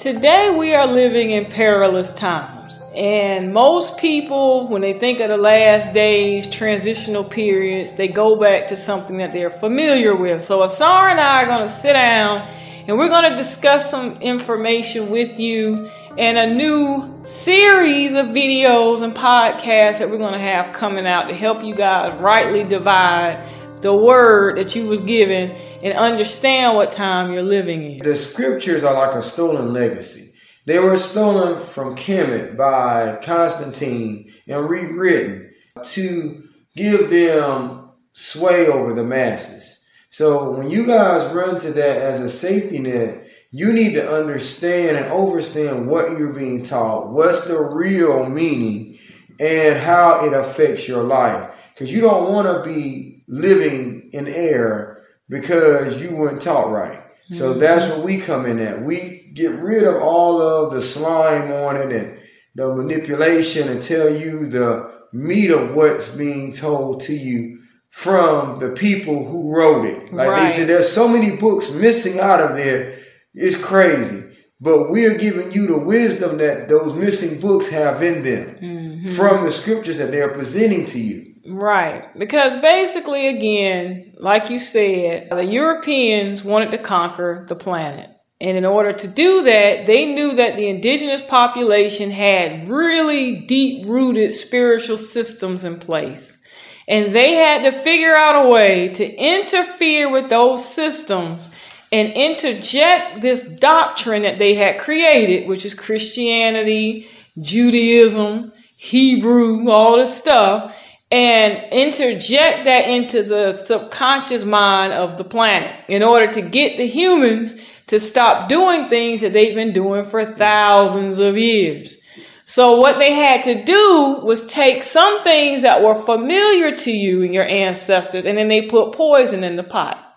Today we are living in perilous times. And most people, when they think of the last days, transitional periods, they go back to something that they're familiar with. So Asar and I are going to sit down and we're going to discuss some information with you and a new series of videos and podcasts that we're going to have coming out to help you guys rightly divide the word that you was given and understand what time you're living in. The scriptures are like a stolen legacy. They were stolen from Kemet by Constantine and rewritten to give them sway over the masses. So when you guys run to that as a safety net, you need to understand and understand what you're being taught, what's the real meaning, and how it affects your life. Because you don't want to be living in error because you weren't taught right. Mm-hmm. So that's where we come in at. We get rid of all of the slime on it and the manipulation and tell you the meat of what's being told to you from the people who wrote it. Like right. they said, there's so many books missing out of there. It's crazy. But we're giving you the wisdom that those missing books have in them mm-hmm. from the scriptures that they're presenting to you. Right. Because basically, again, like you said, the Europeans wanted to conquer the planet. And in order to do that, they knew that the indigenous population had really deep rooted spiritual systems in place. And they had to figure out a way to interfere with those systems and interject this doctrine that they had created, which is Christianity, Judaism, Hebrew, all this stuff and interject that into the subconscious mind of the planet in order to get the humans to stop doing things that they've been doing for thousands of years. So what they had to do was take some things that were familiar to you and your ancestors and then they put poison in the pot.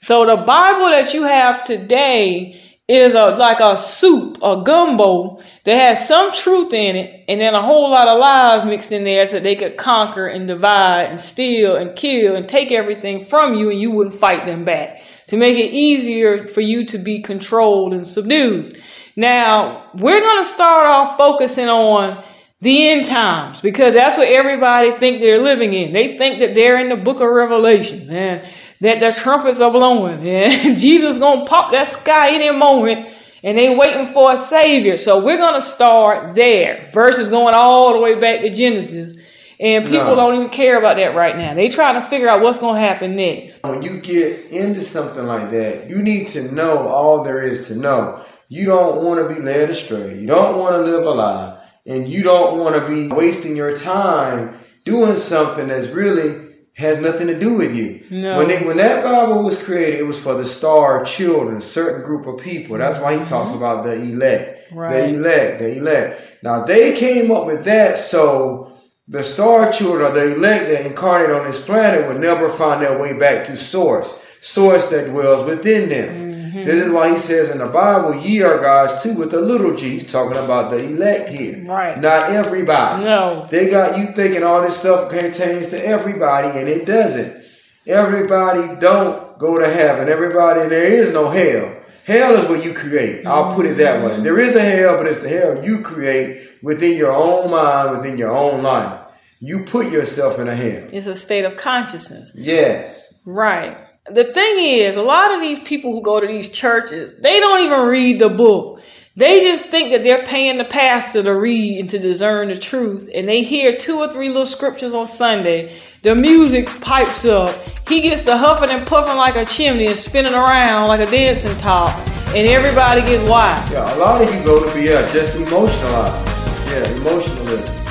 So the Bible that you have today is a like a soup, a gumbo that has some truth in it, and then a whole lot of lies mixed in there so they could conquer and divide and steal and kill and take everything from you and you wouldn't fight them back. To make it easier for you to be controlled and subdued. Now, we're gonna start off focusing on the end times because that's what everybody think they're living in. They think that they're in the book of Revelations and that the trumpets are blowing and Jesus gonna pop that sky any moment and they waiting for a savior. So we're gonna start there versus going all the way back to Genesis. And people no. don't even care about that right now. They trying to figure out what's gonna happen next. When you get into something like that, you need to know all there is to know. You don't want to be led astray. You don't want to live a lie. And you don't want to be wasting your time doing something that's really has nothing to do with you. No. When they, when that Bible was created, it was for the star children, certain group of people. That's why he mm-hmm. talks about the elect, right. the elect, the elect. Now they came up with that so the star children or the elect that incarnate on this planet would never find their way back to source, source that dwells within them. Mm. Mm-hmm. This is why he says in the Bible, ye are God's too with the little g. He's talking about the elect here. Right. Not everybody. No. They got you thinking all this stuff pertains to everybody, and it doesn't. Everybody don't go to heaven. Everybody, there is no hell. Hell is what you create. I'll put it that way. There is a hell, but it's the hell you create within your own mind, within your own life. You put yourself in a hell. It's a state of consciousness. Yes. Right the thing is, a lot of these people who go to these churches, they don't even read the book. They just think that they're paying the pastor to read and to discern the truth. And they hear two or three little scriptures on Sunday. The music pipes up. He gets to huffing and puffing like a chimney and spinning around like a dancing top. And everybody gets wild. Yeah, a lot of you go to be uh, just emotionalized. Yeah, emotionalism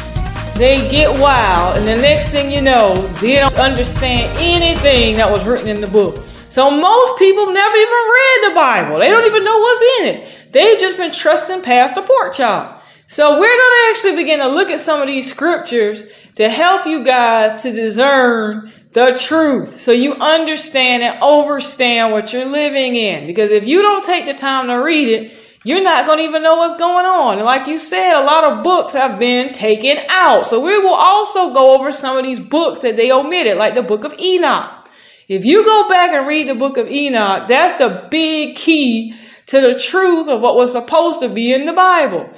they get wild, and the next thing you know, they don't understand anything that was written in the book. So most people never even read the Bible. They don't even know what's in it. They've just been trusting past the pork chop. So we're going to actually begin to look at some of these scriptures to help you guys to discern the truth so you understand and understand what you're living in. Because if you don't take the time to read it, you're not going to even know what's going on. And like you said, a lot of books have been taken out. So we will also go over some of these books that they omitted, like the book of Enoch. If you go back and read the book of Enoch, that's the big key to the truth of what was supposed to be in the Bible.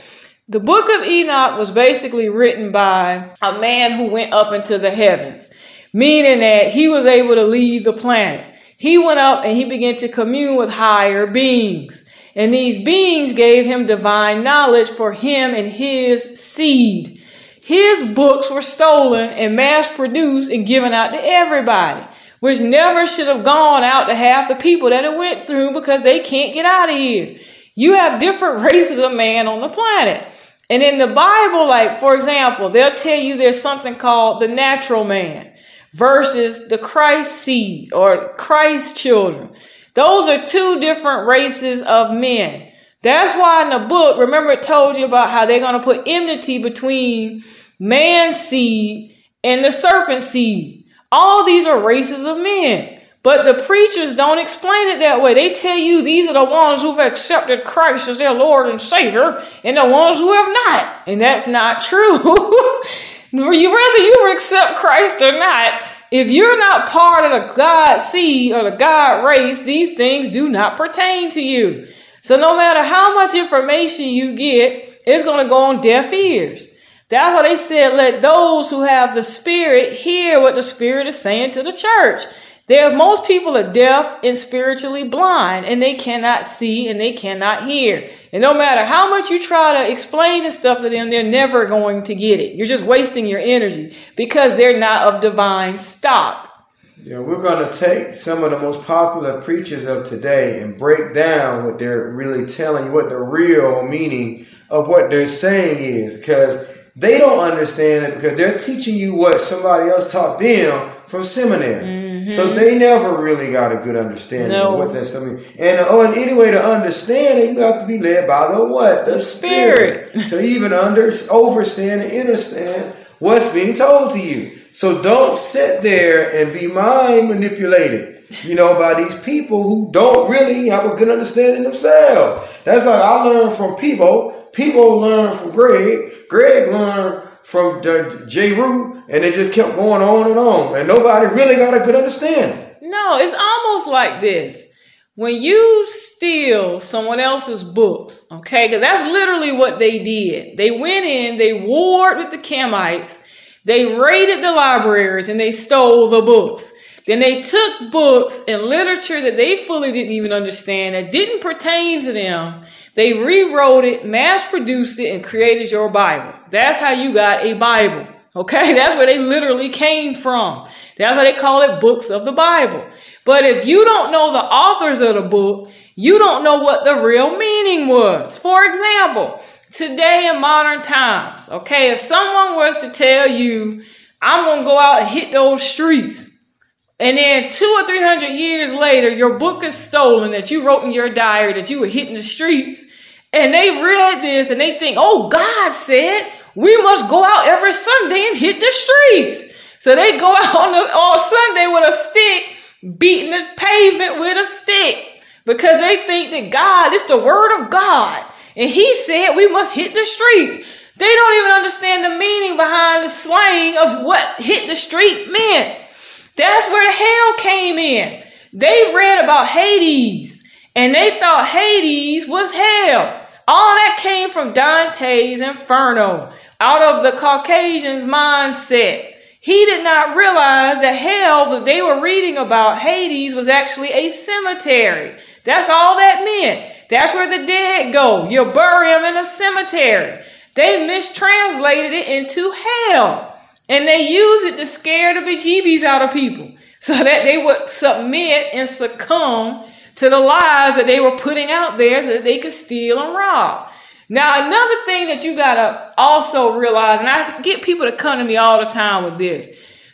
The book of Enoch was basically written by a man who went up into the heavens, meaning that he was able to leave the planet. He went up and he began to commune with higher beings. And these beings gave him divine knowledge for him and his seed. His books were stolen and mass produced and given out to everybody, which never should have gone out to half the people that it went through because they can't get out of here. You have different races of man on the planet. And in the Bible, like, for example, they'll tell you there's something called the natural man versus the Christ seed or Christ children. Those are two different races of men. That's why in the book, remember it told you about how they're going to put enmity between man's seed and the serpent seed. All these are races of men. But the preachers don't explain it that way. They tell you these are the ones who've accepted Christ as their Lord and Savior and the ones who have not. And that's not true. whether you accept Christ or not, if you're not part of the God seed or the God race, these things do not pertain to you. So no matter how much information you get, it's going to go on deaf ears. That's why they said, let those who have the Spirit hear what the Spirit is saying to the church. There, most people are deaf and spiritually blind, and they cannot see and they cannot hear. And no matter how much you try to explain this stuff to them, they're never going to get it. You're just wasting your energy because they're not of divine stock. Yeah, we're going to take some of the most popular preachers of today and break down what they're really telling you, what the real meaning of what they're saying is, because they don't understand it because they're teaching you what somebody else taught them from seminary. Mm-hmm. Mm-hmm. So they never really got a good understanding no. of what that's mean. And oh, and any way to understand it, you have to be led by the what? The, the spirit. spirit. to even under overstand and understand what's being told to you. So don't sit there and be mind manipulated, you know, by these people who don't really have a good understanding themselves. That's like I learned from people. People learn from Greg. Greg learned from J. Rue, and it just kept going on and on, and nobody really got a good understanding. No, it's almost like this. When you steal someone else's books, okay, because that's literally what they did. They went in, they warred with the Kemites, they raided the libraries, and they stole the books. Then they took books and literature that they fully didn't even understand, that didn't pertain to them, they rewrote it, mass produced it, and created your Bible. That's how you got a Bible. Okay, that's where they literally came from. That's why they call it books of the Bible. But if you don't know the authors of the book, you don't know what the real meaning was. For example, today in modern times, okay, if someone was to tell you, I'm to go out and hit those streets, and then two or three hundred years later, your book is stolen that you wrote in your diary that you were hitting the streets. And they read this and they think, oh, God said we must go out every Sunday and hit the streets. So they go out on, the, on Sunday with a stick, beating the pavement with a stick because they think that God is the word of God. And he said we must hit the streets. They don't even understand the meaning behind the slang of what hit the street meant. That's where the hell came in. They read about Hades and they thought Hades was hell. All that came from Dante's Inferno, out of the Caucasian's mindset. He did not realize that hell that they were reading about, Hades, was actually a cemetery. That's all that meant. That's where the dead go. You bury them in a cemetery. They mistranslated it into hell. And they use it to scare the bejeebies out of people so that they would submit and succumb to the lies that they were putting out there so that they could steal and rob. Now, another thing that you gotta also realize, and I get people to come to me all the time with this,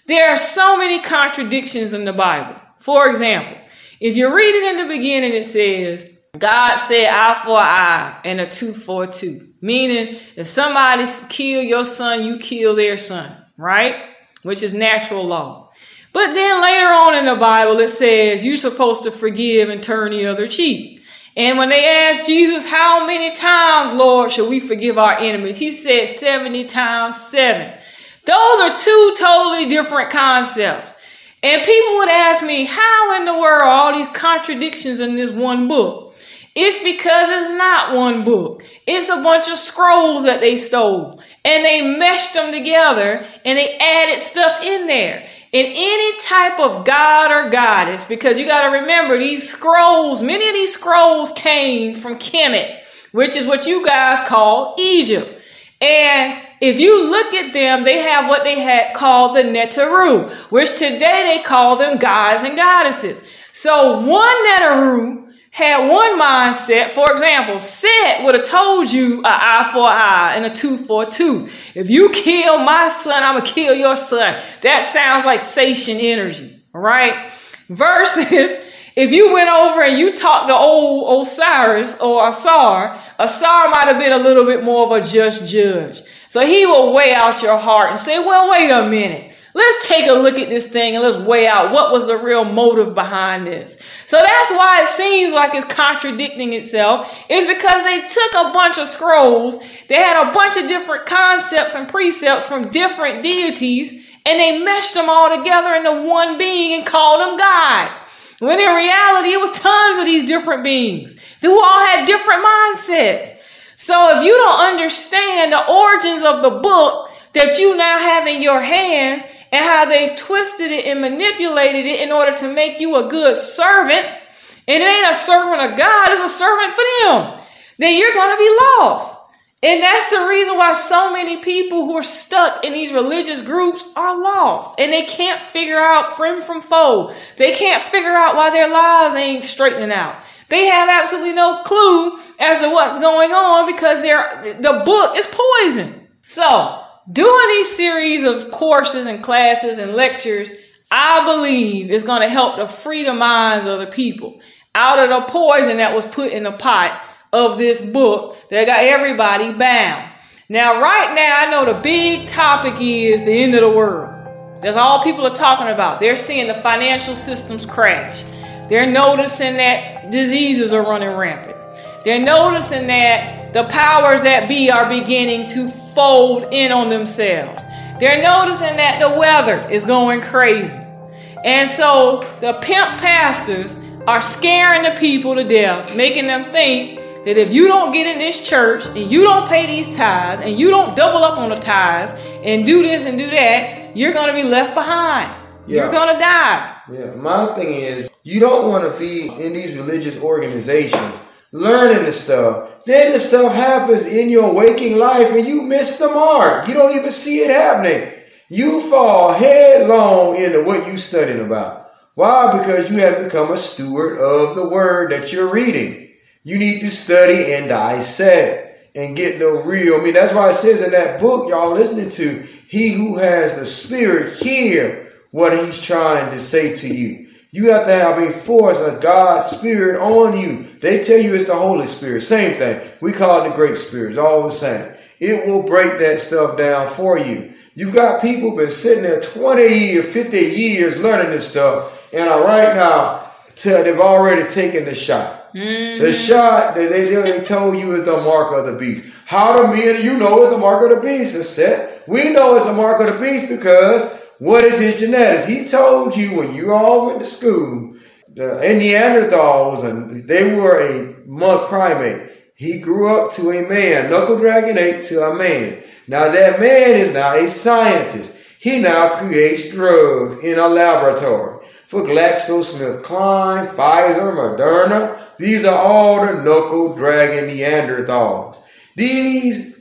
there are so many contradictions in the Bible. For example, if you read it in the beginning, it says, God said eye for eye and a tooth for a tooth. Meaning, if somebody kill your son, you kill their son right? Which is natural law. But then later on in the Bible, it says you're supposed to forgive and turn the other cheek. And when they asked Jesus, how many times, Lord, should we forgive our enemies? He said 70 times seven. Those are two totally different concepts. And people would ask me, how in the world are all these contradictions in this one book? It's because it's not one book. It's a bunch of scrolls that they stole and they meshed them together and they added stuff in there. In any type of god or goddess, because you got to remember these scrolls, many of these scrolls came from Kemet, which is what you guys call Egypt. And if you look at them, they have what they had called the Neteru, which today they call them gods and goddesses. So one Neteru had one mindset. For example, Set would have told you an eye for an eye and a tooth for a tooth. If you kill my son, I'm gonna kill your son. That sounds like Setian energy, right? Versus if you went over and you talked to old Osiris or Asar, Asar might have been a little bit more of a just judge. So he will weigh out your heart and say, well, wait a minute. Let's take a look at this thing and let's weigh out what was the real motive behind this. So that's why it seems like it's contradicting itself, is because they took a bunch of scrolls, they had a bunch of different concepts and precepts from different deities, and they meshed them all together into one being and called them God. When in reality, it was tons of these different beings who all had different mindsets. So if you don't understand the origins of the book that you now have in your hands and how they've twisted it and manipulated it in order to make you a good servant, and it ain't a servant of God, it's a servant for them, then you're going to be lost. And that's the reason why so many people who are stuck in these religious groups are lost and they can't figure out friend from foe. They can't figure out why their lives ain't straightening out. They have absolutely no clue as to what's going on because they're, the book is poison. So doing these series of courses and classes and lectures, I believe is going to help to free the minds of the people out of the poison that was put in the pot of this book that got everybody bound. Now, right now, I know the big topic is the end of the world. That's all people are talking about. They're seeing the financial systems crash. They're noticing that diseases are running rampant. They're noticing that the powers that be are beginning to fold in on themselves. They're noticing that the weather is going crazy. And so the pimp pastors are scaring the people to death, making them think that if you don't get in this church and you don't pay these tithes and you don't double up on the tithes and do this and do that, you're going to be left behind. Yeah. You're going to die. Yeah, my thing is, you don't want to be in these religious organizations learning the stuff. Then the stuff happens in your waking life and you miss the mark. You don't even see it happening. You fall headlong into what you studying about. Why? Because you have become a steward of the word that you're reading. You need to study and dissect and get the real. I mean, that's why it says in that book y'all listening to, he who has the spirit hear what he's trying to say to you. You have to have a force of God's spirit on you. They tell you it's the Holy Spirit. Same thing. We call it the Great Spirit. It's all the same. It will break that stuff down for you. You've got people been sitting there 20 years, 50 years learning this stuff. And right now, they've already taken the shot. Mm-hmm. The shot that they, they told you is the mark of the beast. How do me and you know it's the mark of the beast? It's said. We know it's the mark of the beast because what is his genetics? He told you when you all went to school, the Neanderthals, and they were a monk primate. He grew up to a man, knuckle dragon ape to a man. Now that man is now a scientist. He now creates drugs in a laboratory for GlaxoSmithKline, Pfizer, Moderna, these are all the knuckle dragon Neanderthals. These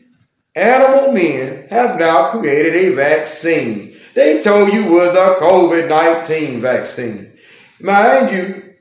animal men have now created a vaccine. They told you was the COVID 19 vaccine. Mind you,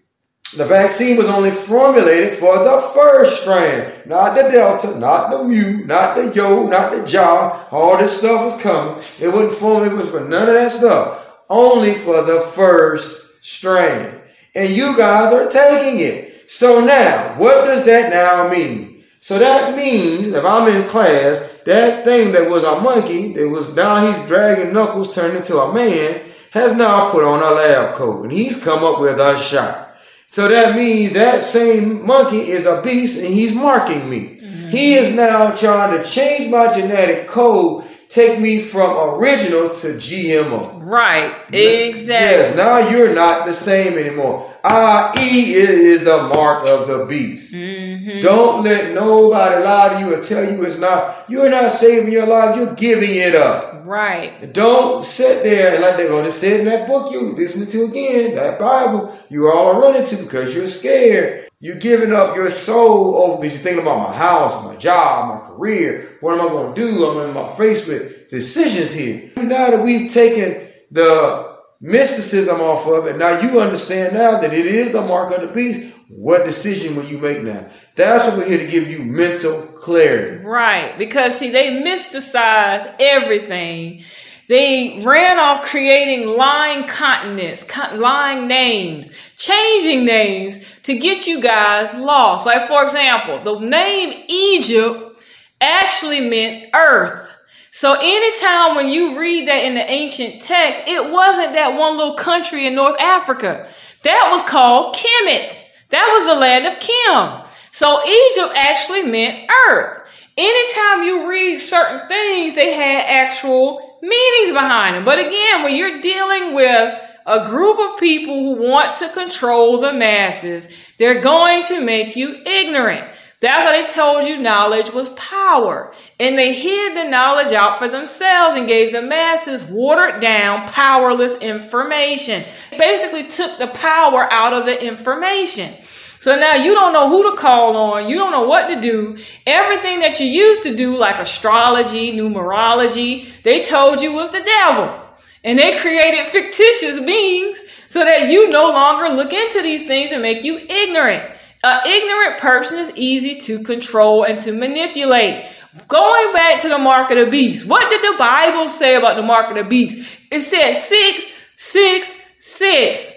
the vaccine was only formulated for the first strand, not the Delta, not the Mu, not the Yo, not the Ja. All this stuff was coming. It wasn't formulated was for none of that stuff. Only for the first strand. And you guys are taking it. So now, what does that now mean? So that means if I'm in class, that thing that was a monkey, that was now he's dragging knuckles turned into a man, has now put on a lab coat and he's come up with a shot. So that means that same monkey is a beast and he's marking me. Mm-hmm. He is now trying to change my genetic code, take me from original to GMO. Right, exactly. Yes, now you're not the same anymore. I.e. is the mark of the beast. Mm. Mm-hmm. Don't let nobody lie to you or tell you it's not. You're not saving your life. You're giving it up. Right. Don't sit there and like they're going to say in that book you listening to again, that Bible, you all running to because you're scared. You're giving up your soul over because you're thinking about my house, my job, my career. What am I going to do? I'm in my face with decisions here. Now that we've taken the mysticism off of it, now you understand now that it is the mark of the beast. What decision will you make now? That's what we're here to give you mental clarity. Right. Because see, they mysticize everything they ran off creating lying continents, lying names, changing names to get you guys lost. Like, for example, the name Egypt actually meant earth. So, anytime when you read that in the ancient text, it wasn't that one little country in North Africa. That was called Kemet. That was the land of Kim. So, Egypt actually meant earth. Anytime you read certain things, they had actual meanings behind them. But again, when you're dealing with a group of people who want to control the masses, they're going to make you ignorant. That's why they told you knowledge was power. And they hid the knowledge out for themselves and gave the masses watered down, powerless information. Basically took the power out of the information. So now you don't know who to call on. You don't know what to do. Everything that you used to do, like astrology, numerology, they told you was the devil. And they created fictitious beings so that you no longer look into these things and make you ignorant. An ignorant person is easy to control and to manipulate. Going back to the mark of the beast, what did the Bible say about the mark of the beast? It said six, six, six.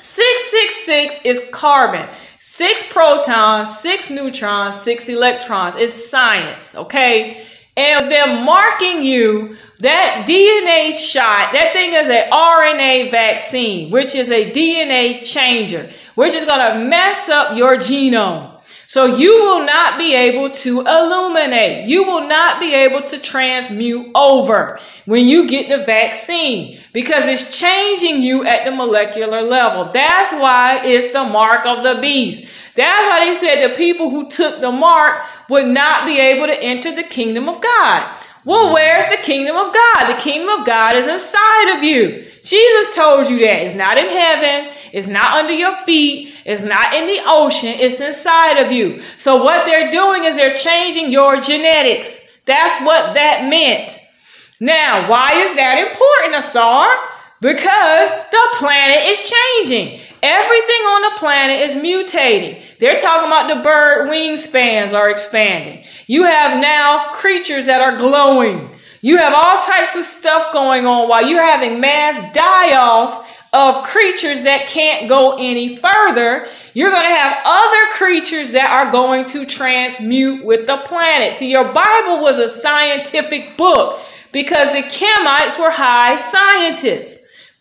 666 is carbon. Six protons, six neutrons, six electrons. It's science, okay? And they're marking you that DNA shot, that thing is an RNA vaccine, which is a DNA changer, which just going to mess up your genome. So you will not be able to illuminate. You will not be able to transmute over when you get the vaccine because it's changing you at the molecular level. That's why it's the mark of the beast. That's why they said the people who took the mark would not be able to enter the kingdom of God. Well, where's the kingdom of God? The kingdom of God is inside of you. Jesus told you that. It's not in heaven. It's not under your feet. It's not in the ocean. It's inside of you. So what they're doing is they're changing your genetics. That's what that meant. Now, why is that important, Asar? Because the planet is changing. Everything on the planet is mutating. They're talking about the bird wingspans are expanding. You have now creatures that are glowing. You have all types of stuff going on while you're having mass die offs of creatures that can't go any further. You're going to have other creatures that are going to transmute with the planet. See, your Bible was a scientific book because the Kemites were high scientists,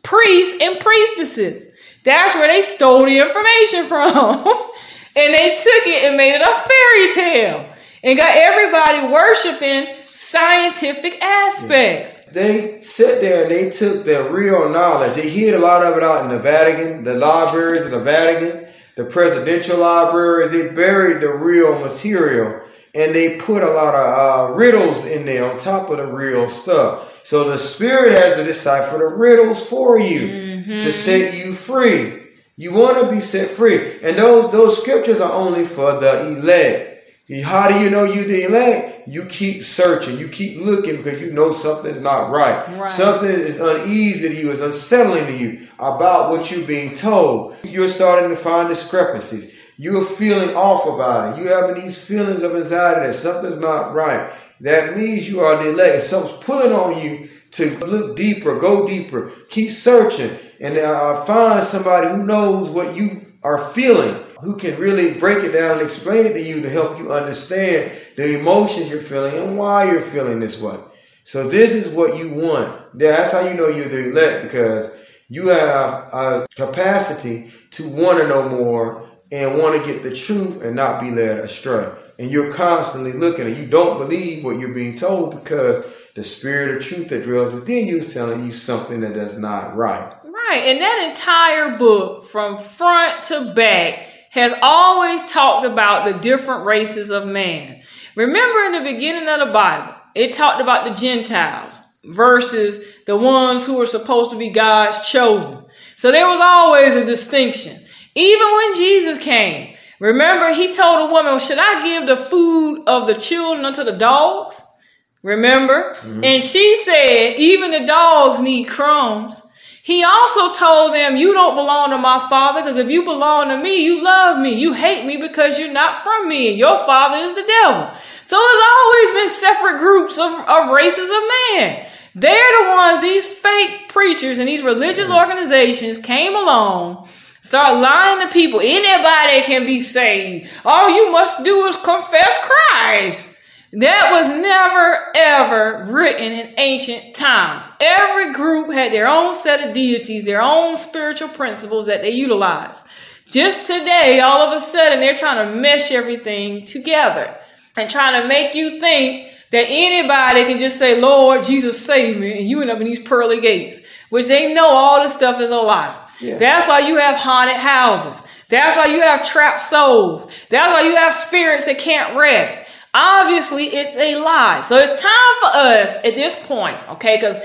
priests, and priestesses. That's where they stole the information from. and they took it and made it a fairy tale and got everybody worshiping scientific aspects. They sat there and they took their real knowledge. They hid a lot of it out in the Vatican, the libraries of the Vatican, the presidential libraries. They buried the real material and they put a lot of uh, riddles in there on top of the real stuff. So the Spirit has to decipher the riddles for you mm-hmm. to set you free. You want to be set free, and those those scriptures are only for the elect. How do you know you the elect? You keep searching, you keep looking because you know something's not right. right. Something is uneasy to you, is unsettling to you about what you're being told. You're starting to find discrepancies. You're feeling off about it. You're having these feelings of anxiety that something's not right. That means you are delayed. Something's pulling on you to look deeper, go deeper, keep searching, and uh, find somebody who knows what you are feeling, who can really break it down and explain it to you to help you understand the emotions you're feeling and why you're feeling this way. So this is what you want. That's how you know you're the elect because you have a capacity to want to know more and want to get the truth and not be led astray. And you're constantly looking and you don't believe what you're being told because the spirit of truth that dwells within you is telling you something that is not right. Right. And that entire book from front to back has always talked about the different races of man. Remember in the beginning of the Bible, it talked about the Gentiles versus the ones who were supposed to be God's chosen. So there was always a distinction. Even when Jesus came, remember he told a woman, Should I give the food of the children unto the dogs? Remember? Mm-hmm. And she said, Even the dogs need crumbs. He also told them, You don't belong to my father, because if you belong to me, you love me. You hate me because you're not from me, and your father is the devil. So there's always been separate groups of, of races of man. They're the ones, these fake preachers and these religious organizations came along, start lying to people. Anybody can be saved. All you must do is confess Christ. That was never ever written in ancient times. Every group had their own set of deities, their own spiritual principles that they utilized. Just today, all of a sudden, they're trying to mesh everything together and trying to make you think that anybody can just say, Lord, Jesus, save me, and you end up in these pearly gates, which they know all this stuff is a lie. That's why you have haunted houses. That's why you have trapped souls. That's why you have spirits that can't rest. Obviously, it's a lie. So it's time for us at this point, okay? Because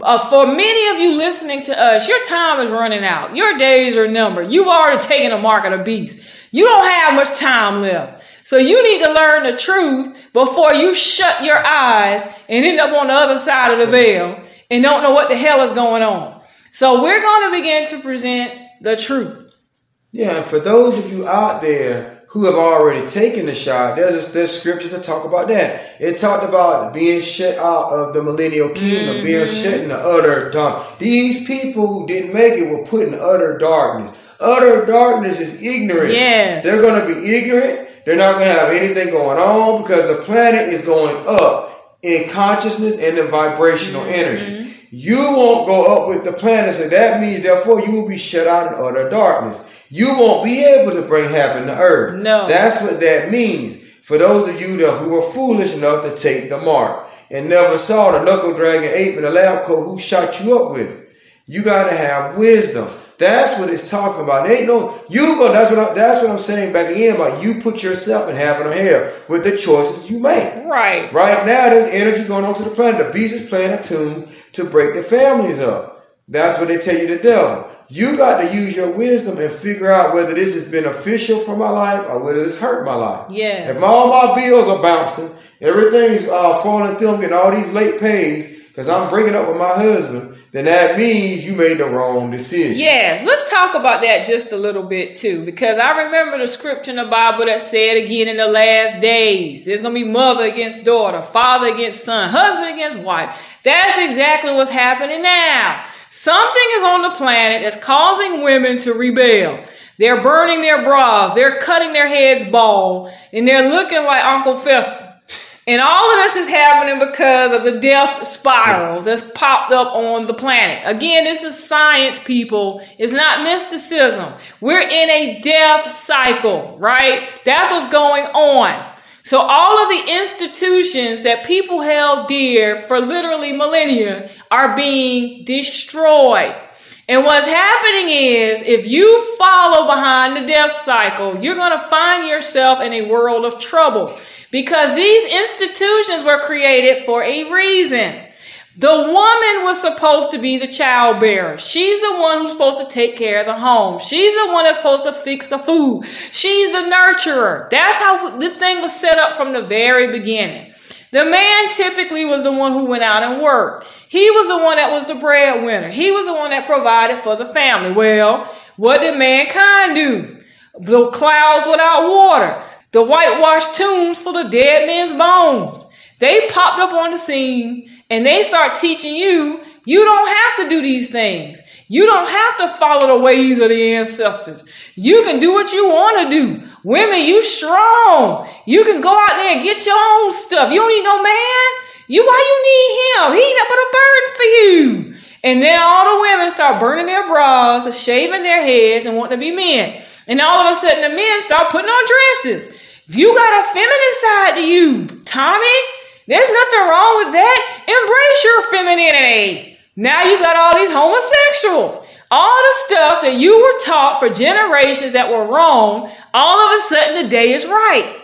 uh, for many of you listening to us, your time is running out. Your days are numbered. You've already taken a mark of the beast. You don't have much time left. So you need to learn the truth before you shut your eyes and end up on the other side of the veil and don't know what the hell is going on. So we're going to begin to present the truth. Yeah, for those of you out there who have already taken the shot, there's, there's scriptures that talk about that. It talked about being shut out of the millennial kingdom, mm-hmm. being shut in the utter dark. These people who didn't make it were put in utter darkness. Utter darkness is ignorance. Yes. They're going to be ignorant. They're not going to have anything going on because the planet is going up in consciousness and in vibrational mm-hmm. energy. You won't go up with the planet, so that means, therefore, you will be shut out in utter darkness you won't be able to bring heaven to earth. No. That's what that means. For those of you that, who were foolish enough to take the mark and never saw the knuckle dragon ape in the lab coat who shot you up with it. You gotta have wisdom. That's what it's talking about. It ain't no you go. That's what I, that's what I'm saying back again about you put yourself in having a hair with the choices you make. Right. Right now, there's energy going on to the planet. The beast is playing a tune to break the families up. That's what they tell you the devil. You got to use your wisdom and figure out whether this is beneficial for my life or whether it's hurt my life. Yeah. If all my bills are bouncing, everything's uh, falling through, I'm all these late pays because I'm breaking up with my husband, then that means you made the wrong decision. Yes, let's talk about that just a little bit too, because I remember the scripture in the Bible that said again in the last days, there's going to be mother against daughter, father against son, husband against wife. That's exactly what's happening now. Something is on the planet that's causing women to rebel. They're burning their bras, they're cutting their heads bald, and they're looking like Uncle Fester. And all of this is happening because of the death spiral that's popped up on the planet. Again, this is science, people. It's not mysticism. We're in a death cycle, right? That's what's going on. So all of the institutions that people held dear for literally millennia are being destroyed. And what's happening is if you follow behind the death cycle, you're going to find yourself in a world of trouble because these institutions were created for a reason. The woman was supposed to be the child bearer. She's the one who's supposed to take care of the home. She's the one that's supposed to fix the food. She's the nurturer. That's how this thing was set up from the very beginning. The man typically was the one who went out and worked. He was the one that was the breadwinner. He was the one that provided for the family. Well, what did mankind do? Blow clouds without water, the whitewashed tombs full of dead men's bones. They popped up on the scene and they start teaching you, you don't have to do these things. You don't have to follow the ways of the ancestors. You can do what you want to do. Women, you strong. You can go out there and get your own stuff. You don't need no man. You why you need him? He ain't but a burden for you. And then all the women start burning their bras, shaving their heads, and wanting to be men. And all of a sudden the men start putting on dresses. You got a feminine side to you, Tommy. There's nothing wrong with that. Embrace your femininity. Now you got all these homosexuals. all the stuff that you were taught for generations that were wrong, all of a sudden today is right.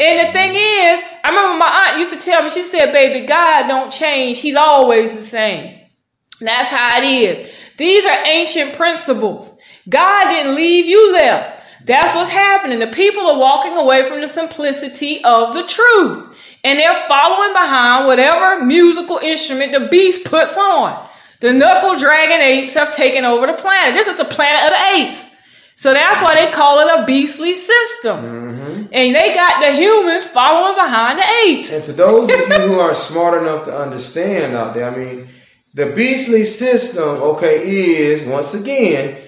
And the thing is, I remember my aunt used to tell me, she said, baby, God don't change. He's always the same. That's how it is. These are ancient principles. God didn't leave you left. That's what's happening. The people are walking away from the simplicity of the truth. And they're following behind whatever musical instrument the beast puts on. The knuckle dragon apes have taken over the planet. This is the planet of the apes. So that's why they call it a beastly system. Mm-hmm. And they got the humans following behind the apes. And to those of you who are smart enough to understand out there, I mean, the beastly system, okay, is once again,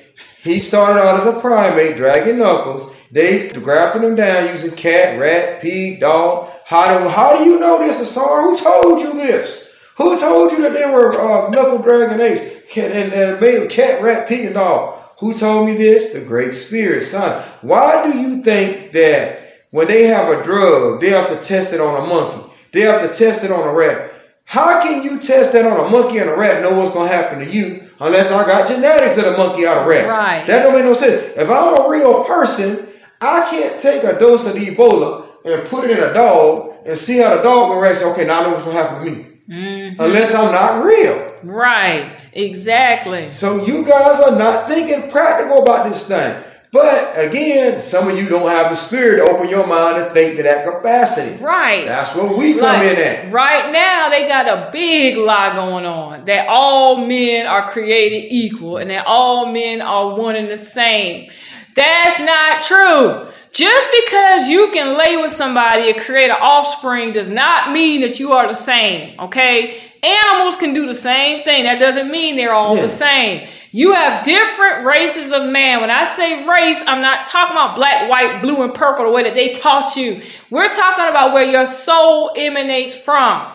he started out as a primate, dragging knuckles. They grafted him down using cat, rat, pig, dog. How do, how do you know this, Asar? Who told you this? Who told you that they were uh, knuckle dragging apes? And, and made cat, rat, pig, and dog. Who told me this? The Great Spirit, son. Why do you think that when they have a drug, they have to test it on a monkey? They have to test it on a rat. How can you test that on a monkey and a rat know what's going to happen to you unless I got genetics of the monkey a rat? Right. That don't make no sense. If I'm a real person, I can't take a dose of the Ebola and put it in a dog and see how the dog will react. Okay, now I know what's going to happen to me. Mm-hmm. Unless I'm not real. Right, exactly. So you guys are not thinking practical about this thing. But again, some of you don't have the spirit to open your mind and think to that capacity. Right. That's where we come like, in at. Right now, they got a big lie going on that all men are created equal and that all men are one and the same. That's not true. Just because you can lay with somebody and create an offspring does not mean that you are the same, okay? Animals can do the same thing. That doesn't mean they're all yeah. the same. You have different races of man. When I say race, I'm not talking about black, white, blue, and purple the way that they taught you. We're talking about where your soul emanates from.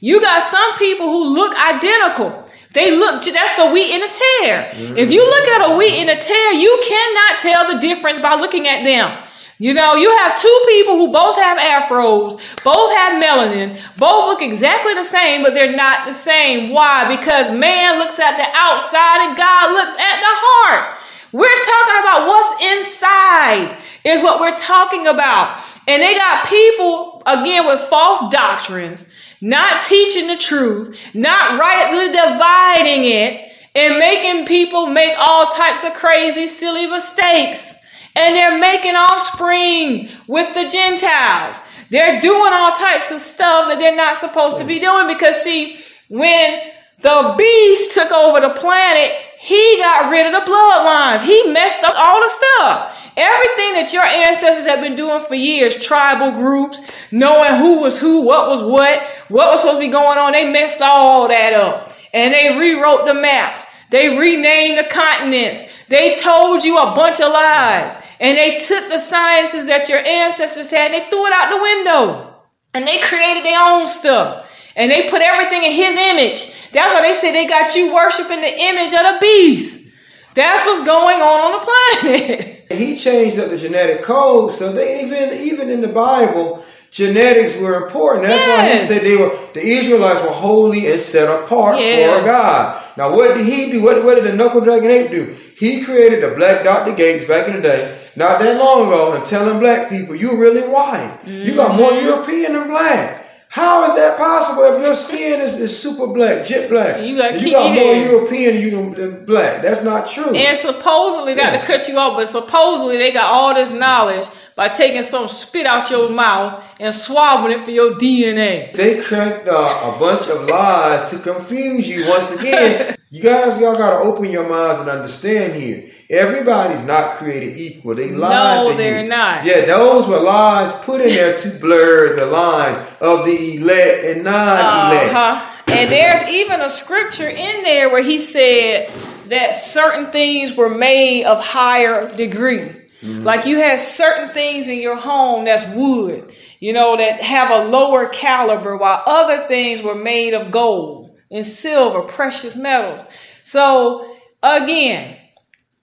You got some people who look identical. They look, that's the wheat and the tare. Mm-hmm. If you look at a wheat and a tare, you cannot tell the difference by looking at them. You know, you have two people who both have afros, both have melanin, both look exactly the same, but they're not the same. Why? Because man looks at the outside and God looks at the heart. We're talking about what's inside, is what we're talking about. And they got people, again, with false doctrines, not teaching the truth, not rightly dividing it, and making people make all types of crazy, silly mistakes and they're making offspring with the Gentiles. They're doing all types of stuff that they're not supposed to be doing because, see, when the beast took over the planet, he got rid of the bloodlines. He messed up all the stuff. Everything that your ancestors have been doing for years, tribal groups, knowing who was who, what was what, what was supposed to be going on, they messed all that up. And they rewrote the maps. They renamed the continents. They told you a bunch of lies. And they took the sciences that your ancestors had and they threw it out the window. And they created their own stuff. And they put everything in his image. That's why they said they got you worshiping the image of the beast. That's what's going on on the planet. he changed up the genetic code, so they even even in the Bible, genetics were important. That's yes. why he said they were the Israelites were holy and set apart yes. for God. Now, what did he do? What, what did the knuckle dragon ape do? He created the black Dr. Gates back in the day, not that long ago, and telling black people, you're really white. Mm-hmm. You got more mm-hmm. European than black. How is that possible if your skin is, is super black, jet black? You got, you got more European than black. That's not true. And supposedly, yes. not to cut you off, but supposedly they got all this knowledge by taking some spit out your mouth and swabbing it for your DNA. They cracked uh, a bunch of lies to confuse you once again. you guys, y'all got to open your minds and understand here. Everybody's not created equal. They lied. No, they're you. not. Yeah, those were lies put in there to blur the lines of the elect and non-elect. Uh-huh. And there's even a scripture in there where he said that certain things were made of higher degree. Mm-hmm. Like you had certain things in your home that's wood, you know, that have a lower caliber, while other things were made of gold and silver, precious metals. So again,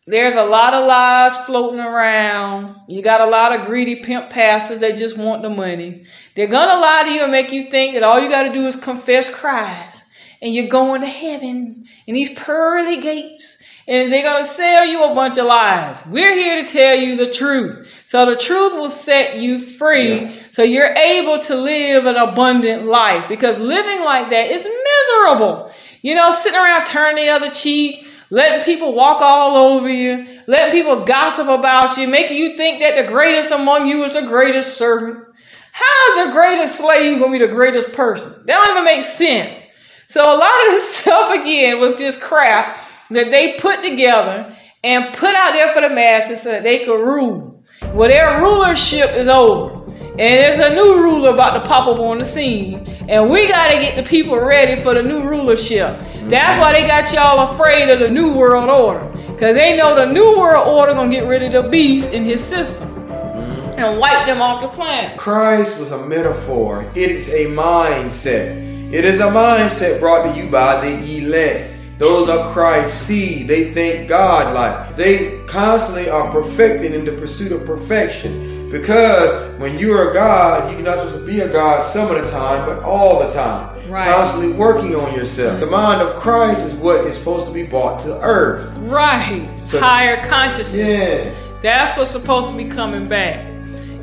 there's a lot of lies floating around. You got a lot of greedy pimp pastors that just want the money. They're gonna lie to you and make you think that all you gotta do is confess Christ and you're going to heaven and these pearly gates and they're going to sell you a bunch of lies. We're here to tell you the truth. So the truth will set you free yeah. so you're able to live an abundant life because living like that is miserable. You know, sitting around turning the other cheek, letting people walk all over you, letting people gossip about you, making you think that the greatest among you is the greatest servant. How is the greatest slave going to be the greatest person? That don't even make sense. So a lot of this stuff again was just crap that they put together and put out there for the masses so that they could rule. Well, their rulership is over. And there's a new ruler about to pop up on the scene. And we got to get the people ready for the new rulership. That's why they got y'all afraid of the new world order. Because they know the new world order going to get rid of the beast in his system mm-hmm. and wipe them off the planet. Christ was a metaphor. It is a mindset. It is a mindset brought to you by the elect. Those are Christ's seed. They think God like. They constantly are perfecting in the pursuit of perfection. Because when you are God, you're not supposed to be a God some of the time, but all the time. Right. Constantly working on yourself. The mind of Christ is what is supposed to be brought to earth. Right. So, Higher consciousness. Yes. That's what's supposed to be coming back.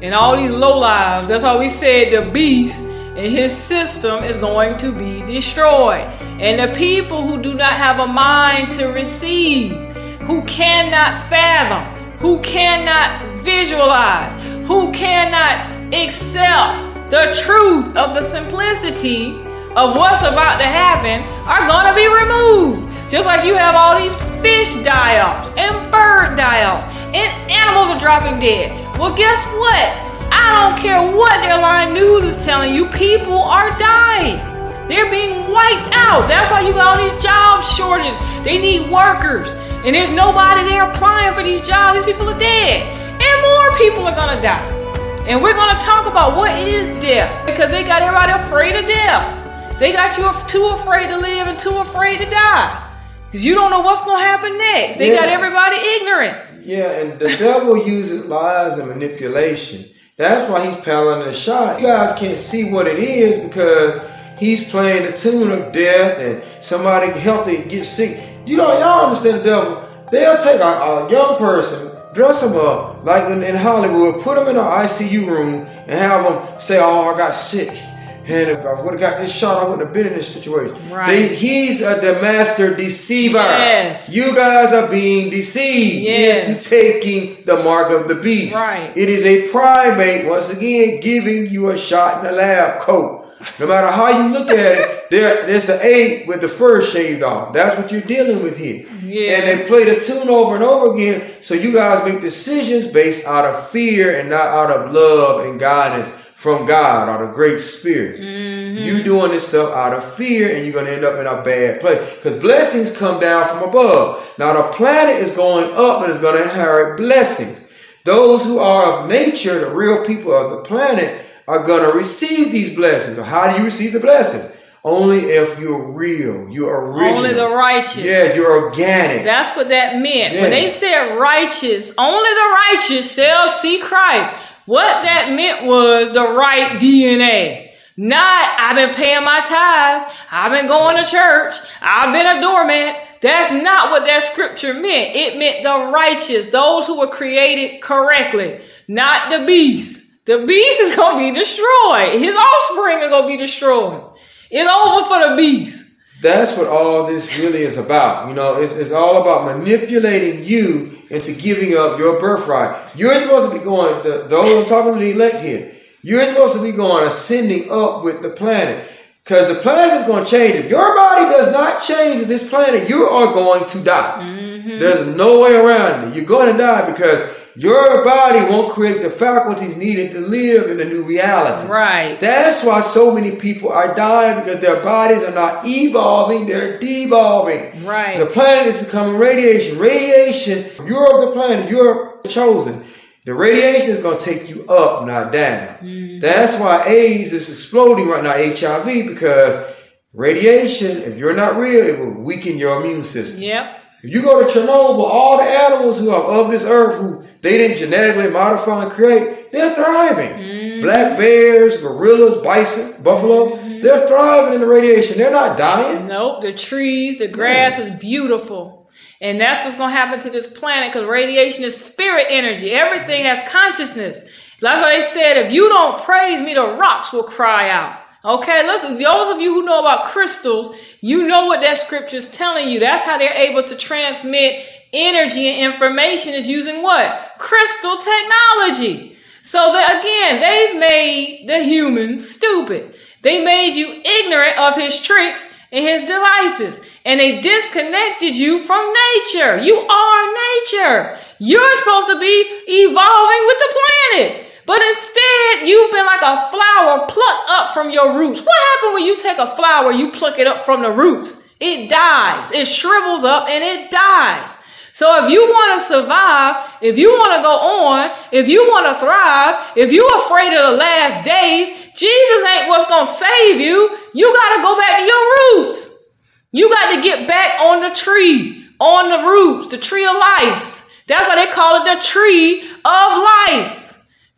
And all these low lives, that's why we said the beast and his system is going to be destroyed. And the people who do not have a mind to receive, who cannot fathom, who cannot visualize, who cannot accept the truth of the simplicity of what's about to happen, are going to be removed. Just like you have all these fish die offs and bird die offs and animals are dropping dead. Well, guess what? I don't care what their line news is telling you, people are dying. They're being wiped out. That's why you got all these job shortages. They need workers. And there's nobody there applying for these jobs. These people are dead. And more people are gonna die. And we're gonna talk about what is death. Because they got everybody afraid of death. They got you too afraid to live and too afraid to die. Because you don't know what's gonna happen next. They yeah. got everybody ignorant. Yeah, and the devil uses lies and manipulation that's why he's paddling the shot. You guys can't see what it is because he's playing the tune of death and somebody healthy gets sick. You know, y'all understand the devil. They'll take a, a young person, dress them up like in, in Hollywood, put them in an ICU room, and have them say, "Oh, I got sick." And if I would have got this shot, I wouldn't have been in this situation. Right. They, he's a, the master deceiver. Yes. You guys are being deceived yes. into taking the mark of the beast. Right. It is a primate, once again, giving you a shot in the lab coat. No matter how you look at it, there, there's an ape with the fur shaved off. That's what you're dealing with here. Yeah. And they play the tune over and over again. So you guys make decisions based out of fear and not out of love and guidance from God or the Great Spirit. Mm-hmm. You doing this stuff out of fear and you're going to end up in a bad place. Because blessings come down from above. Now the planet is going up and is going to inherit blessings. Those who are of nature, the real people of the planet, are going to receive these blessings. So how do you receive the blessings? Only if you're real, you're original. Only the righteous. Yeah, you're organic. That's what that meant. Yeah. When they said righteous, only the righteous shall see Christ. What that meant was the right DNA. Not, I've been paying my tithes. I've been going to church. I've been a doormat. That's not what that scripture meant. It meant the righteous, those who were created correctly, not the beast. The beast is going to be destroyed. His offspring are going to be destroyed. It's over for the beast. That's what all this really is about. You know, it's, it's all about manipulating you into giving up your birthright. You're supposed to be going, the, those I'm talking to the elect here, you're supposed to be going ascending up with the planet. Because the planet is going to change. If your body does not change with this planet, you are going to die. Mm-hmm. There's no way around it. You're going to die because your body won't create the faculties needed to live in a new reality. Right. That's why so many people are dying because their bodies are not evolving, they're devolving. Right. The planet is becoming radiation. Radiation, you're of the planet, you're chosen. The radiation is going to take you up, not down. Mm-hmm. That's why AIDS is exploding right now, HIV, because radiation, if you're not real, it will weaken your immune system. Yep. If you go to Chernobyl, all the animals who are of this earth who they didn't genetically modify and create, they're thriving. Mm-hmm. Black bears, gorillas, bison, buffalo, mm-hmm. they're thriving in the radiation. They're not dying. Nope. The trees, the grass yeah. is beautiful. And that's what's going to happen to this planet because radiation is spirit energy. Everything has consciousness. That's why they said, if you don't praise me, the rocks will cry out. Okay, listen, those of you who know about crystals, you know what that scripture is telling you. That's how they're able to transmit energy and information is using what? Crystal technology. So that again, they've made the humans stupid. They made you ignorant of his tricks and his devices. And they disconnected you from nature. You are nature. You're supposed to be evolving with the planet. But instead, you've been like a flower plucked up from your roots. What happens when you take a flower, you pluck it up from the roots? It dies. It shrivels up and it dies. So if you want to survive, if you want to go on, if you want to thrive, if you're afraid of the last days, Jesus ain't what's going to save you. You got to go back to your roots. You got to get back on the tree, on the roots, the tree of life. That's why they call it the tree of life.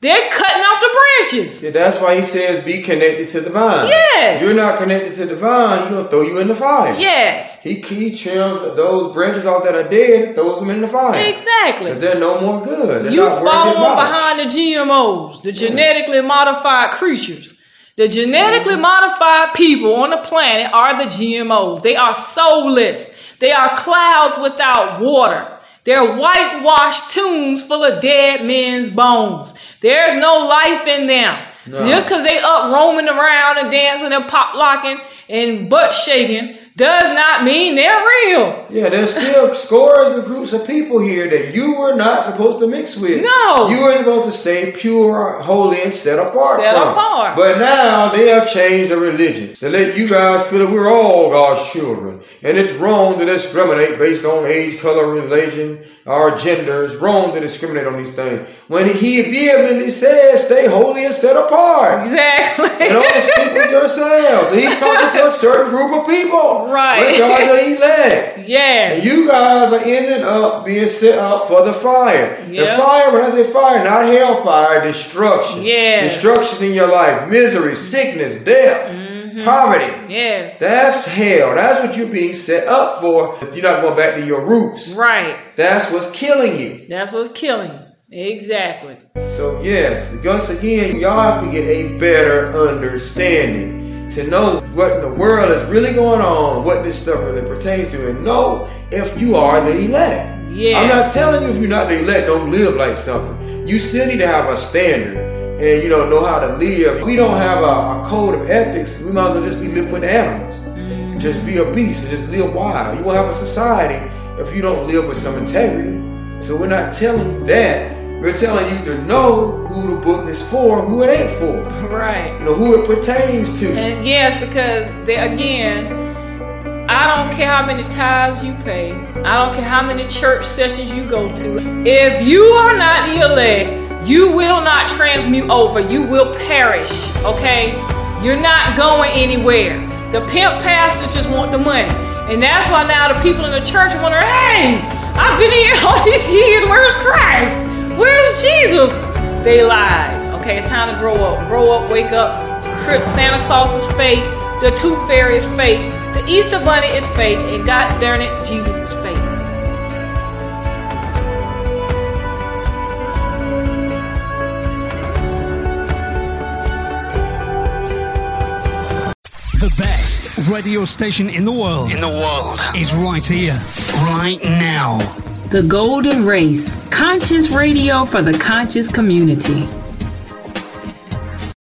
They're cutting off the branches. Yeah, that's why he says be connected to the vine. Yes. You're not connected to the vine, he's gonna throw you in the fire. Yes. He, he trims those branches off that are dead, throws them in the fire. Exactly. They're no more good. They're you follow behind the GMOs, the genetically modified creatures. The genetically mm-hmm. modified people on the planet are the GMOs. They are soulless. They are clouds without water. They're whitewashed tombs full of dead men's bones. There's no life in them. No. Just because they up roaming around and dancing and pop locking and butt shaking does not mean they're real. Yeah, there's still scores of groups of people here that you were not supposed to mix with. No. You were supposed to stay pure, holy, and set apart. Set from. apart. But now they have changed the religion to let you guys feel that we're all God's children. And it's wrong to discriminate based on age, color, religion, our gender. It's wrong to discriminate on these things. When he vehemently says, stay holy and set apart. Exactly. And only stick with yourselves. He's talking to a certain group of people. Right. But y'all the elect. Yeah. And you guys are ending up being set up for the fire. Yep. The fire, when I say fire, not hellfire, destruction. Yeah. Destruction in your life, misery, sickness, death. Mm-hmm. Poverty. Yes. That's hell. That's what you're being set up for. If you're not going back to your roots. Right. That's what's killing you. That's what's killing you. Exactly. So, yes, once again, y'all have to get a better understanding to know what in the world is really going on, what this stuff really pertains to, and know if you are the elect. Yeah. I'm not telling you if you're not the elect, don't live like something. You still need to have a standard and you know know how to live. We don't have a, a code of ethics. We might as well just be living with animals. Mm-hmm. Just be a beast and just live wild. You won't have a society if you don't live with some integrity. So we're not telling you that. We're telling you to know who the book is for, who it ain't for. Right. You know who it pertains to. And yes, because they, again, I don't care how many tithes you pay. I don't care how many church sessions you go to. If you are not the elect, you will not transmute over. You will perish. Okay? You're not going anywhere. The pimp pastors just want the money. And that's why now the people in the church wonder, hey, I've been here all these years. Where's Christ? Where's Jesus? They lied. Okay, it's time to grow up. Grow up, wake up. Santa Claus is fake. The Tooth Fairy is fake. The Easter Bunny is fake. And God darn it, Jesus is fake. The best radio station in the world. In the world. Is right here, right now. The Golden Race, conscious radio for the conscious community.